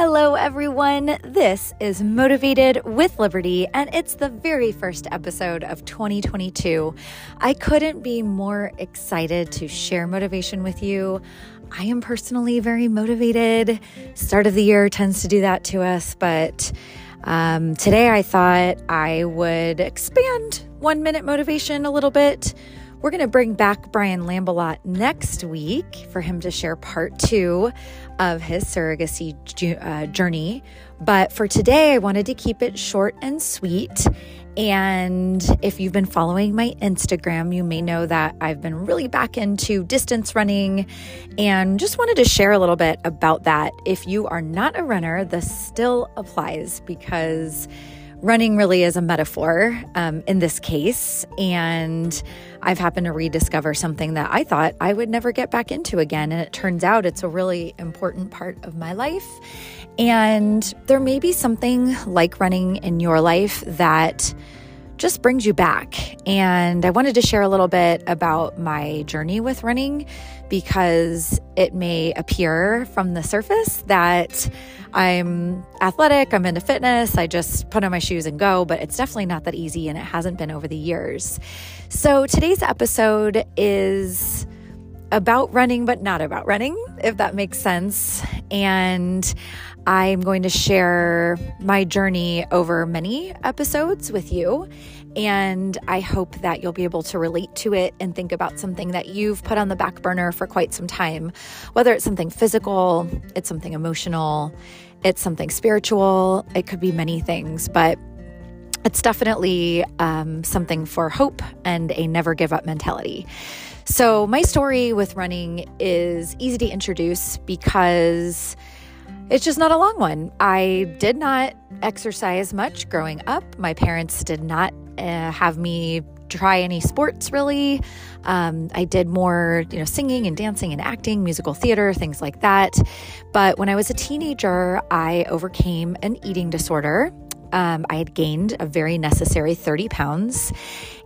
Hello, everyone. This is Motivated with Liberty, and it's the very first episode of 2022. I couldn't be more excited to share motivation with you. I am personally very motivated. Start of the year tends to do that to us, but um, today I thought I would expand one minute motivation a little bit. We're going to bring back Brian Lambalot next week for him to share part two of his surrogacy uh, journey. But for today, I wanted to keep it short and sweet. And if you've been following my Instagram, you may know that I've been really back into distance running and just wanted to share a little bit about that. If you are not a runner, this still applies because running really is a metaphor um, in this case. And I've happened to rediscover something that I thought I would never get back into again. And it turns out it's a really important part of my life. And there may be something like running in your life that just brings you back. And I wanted to share a little bit about my journey with running because it may appear from the surface that I'm athletic, I'm into fitness, I just put on my shoes and go, but it's definitely not that easy and it hasn't been over the years. So today's episode is about running, but not about running, if that makes sense. And I'm going to share my journey over many episodes with you. And I hope that you'll be able to relate to it and think about something that you've put on the back burner for quite some time, whether it's something physical, it's something emotional, it's something spiritual, it could be many things, but it's definitely um, something for hope and a never give up mentality. So, my story with running is easy to introduce because it's just not a long one. I did not exercise much growing up. My parents did not uh, have me try any sports really. Um, I did more, you know, singing and dancing and acting, musical theater, things like that. But when I was a teenager, I overcame an eating disorder um, I had gained a very necessary 30 pounds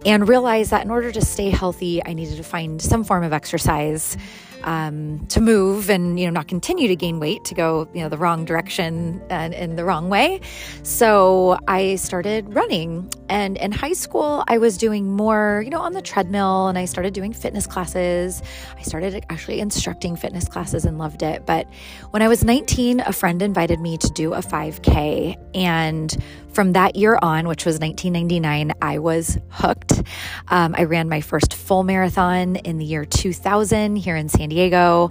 and realized that in order to stay healthy, I needed to find some form of exercise um, to move and you know not continue to gain weight to go you know the wrong direction and in the wrong way. So i started running and in high school i was doing more you know on the treadmill and i started doing fitness classes i started actually instructing fitness classes and loved it but when i was 19 a friend invited me to do a 5k and from that year on, which was 1999, I was hooked. Um, I ran my first full marathon in the year 2000 here in San Diego.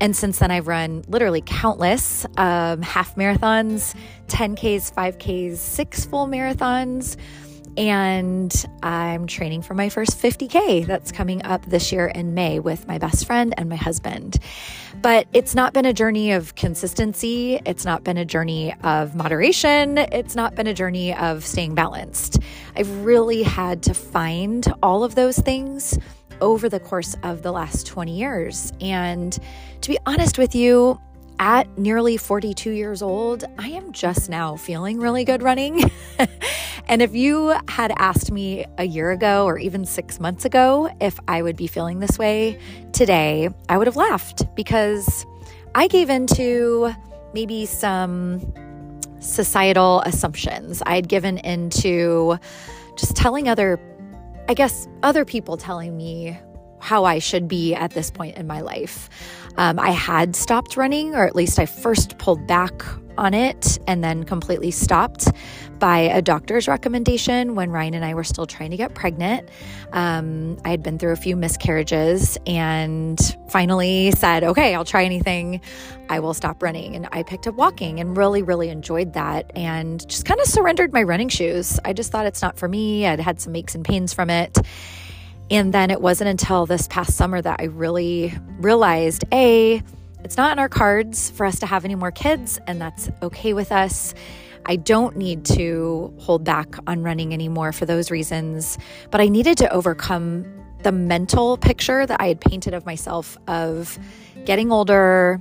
And since then, I've run literally countless um, half marathons, 10Ks, 5Ks, six full marathons and I'm training for my first 50K that's coming up this year in May with my best friend and my husband. But it's not been a journey of consistency. It's not been a journey of moderation. It's not been a journey of staying balanced. I've really had to find all of those things over the course of the last 20 years. And to be honest with you, at nearly 42 years old, I am just now feeling really good running. and if you had asked me a year ago or even six months ago if I would be feeling this way today, I would have laughed because I gave into maybe some societal assumptions. I had given into just telling other, I guess, other people telling me how I should be at this point in my life. Um, I had stopped running, or at least I first pulled back on it and then completely stopped by a doctor's recommendation when Ryan and I were still trying to get pregnant. Um, I had been through a few miscarriages and finally said, okay, I'll try anything. I will stop running. And I picked up walking and really, really enjoyed that and just kind of surrendered my running shoes. I just thought it's not for me. I'd had some aches and pains from it. And then it wasn't until this past summer that I really realized A, it's not in our cards for us to have any more kids, and that's okay with us. I don't need to hold back on running anymore for those reasons, but I needed to overcome the mental picture that I had painted of myself of getting older,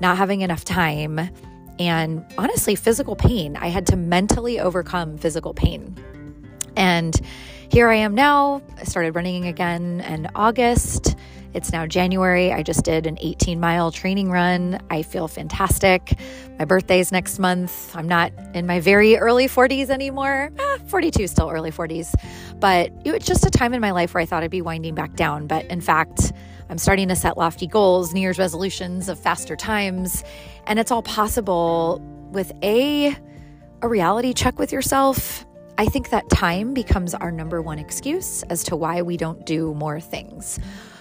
not having enough time, and honestly, physical pain. I had to mentally overcome physical pain. And here I am now. I started running again in August. It's now January. I just did an 18 mile training run. I feel fantastic. My birthday's next month. I'm not in my very early 40s anymore. Eh, 42 still early 40s. But it's just a time in my life where I thought I'd be winding back down. But in fact, I'm starting to set lofty goals, New Year's resolutions of faster times. And it's all possible with a a reality check with yourself I think that time becomes our number one excuse as to why we don't do more things,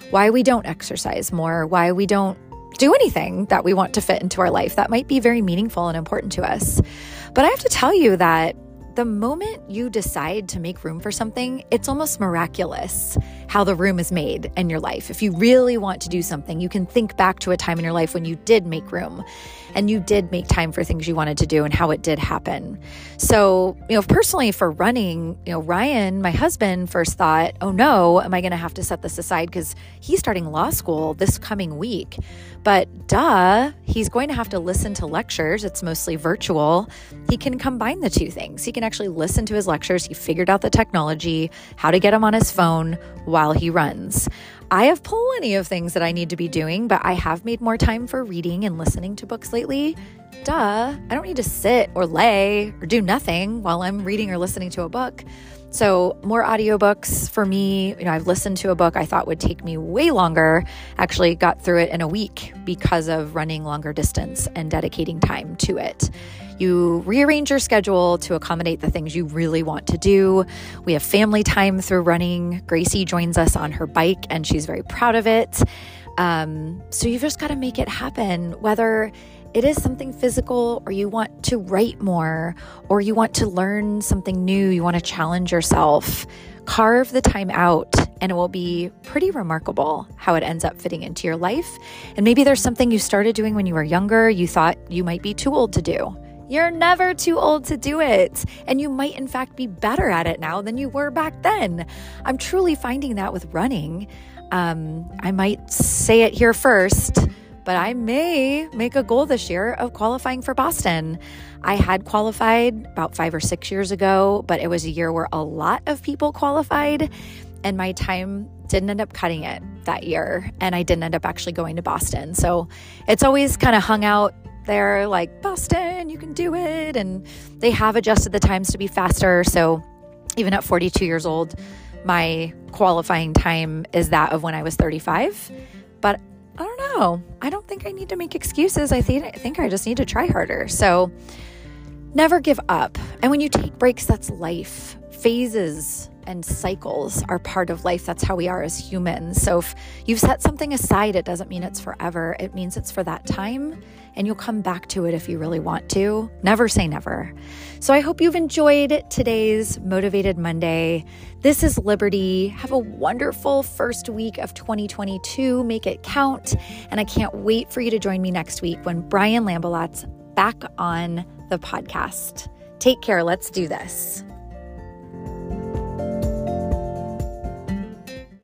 why we don't exercise more, why we don't do anything that we want to fit into our life that might be very meaningful and important to us. But I have to tell you that the moment you decide to make room for something, it's almost miraculous how the room is made in your life. If you really want to do something, you can think back to a time in your life when you did make room and you did make time for things you wanted to do and how it did happen. So, you know, personally for running, you know, Ryan, my husband, first thought, oh no, am I going to have to set this aside because he's starting law school this coming week? But duh, he's going to have to listen to lectures. It's mostly virtual. He can combine the two things. He can actually listen to his lectures. He figured out the technology, how to get him on his phone while he runs. I have plenty of things that I need to be doing, but I have made more time for reading and listening to books lately. Duh, I don't need to sit or lay or do nothing while I'm reading or listening to a book. So, more audiobooks for me. You know, I've listened to a book I thought would take me way longer, actually got through it in a week because of running longer distance and dedicating time to it. You rearrange your schedule to accommodate the things you really want to do. We have family time through running. Gracie joins us on her bike, and she's very proud of it. Um, so you've just got to make it happen, whether it is something physical or you want to write more or you want to learn something new, you want to challenge yourself. Carve the time out, and it will be pretty remarkable how it ends up fitting into your life. And maybe there's something you started doing when you were younger, you thought you might be too old to do. You're never too old to do it. And you might, in fact, be better at it now than you were back then. I'm truly finding that with running. Um, I might say it here first, but I may make a goal this year of qualifying for Boston. I had qualified about five or six years ago, but it was a year where a lot of people qualified, and my time didn't end up cutting it that year. And I didn't end up actually going to Boston. So it's always kind of hung out they're like, Boston, you can do it. And they have adjusted the times to be faster. So even at 42 years old, my qualifying time is that of when I was 35. But I don't know. I don't think I need to make excuses. I think, I think I just need to try harder. So never give up. And when you take breaks, that's life. Phases and cycles are part of life. That's how we are as humans. So if you've set something aside, it doesn't mean it's forever. It means it's for that time, and you'll come back to it if you really want to. Never say never. So I hope you've enjoyed today's Motivated Monday. This is Liberty. Have a wonderful first week of 2022. Make it count. And I can't wait for you to join me next week when Brian Lambelat's back on the podcast. Take care. Let's do this.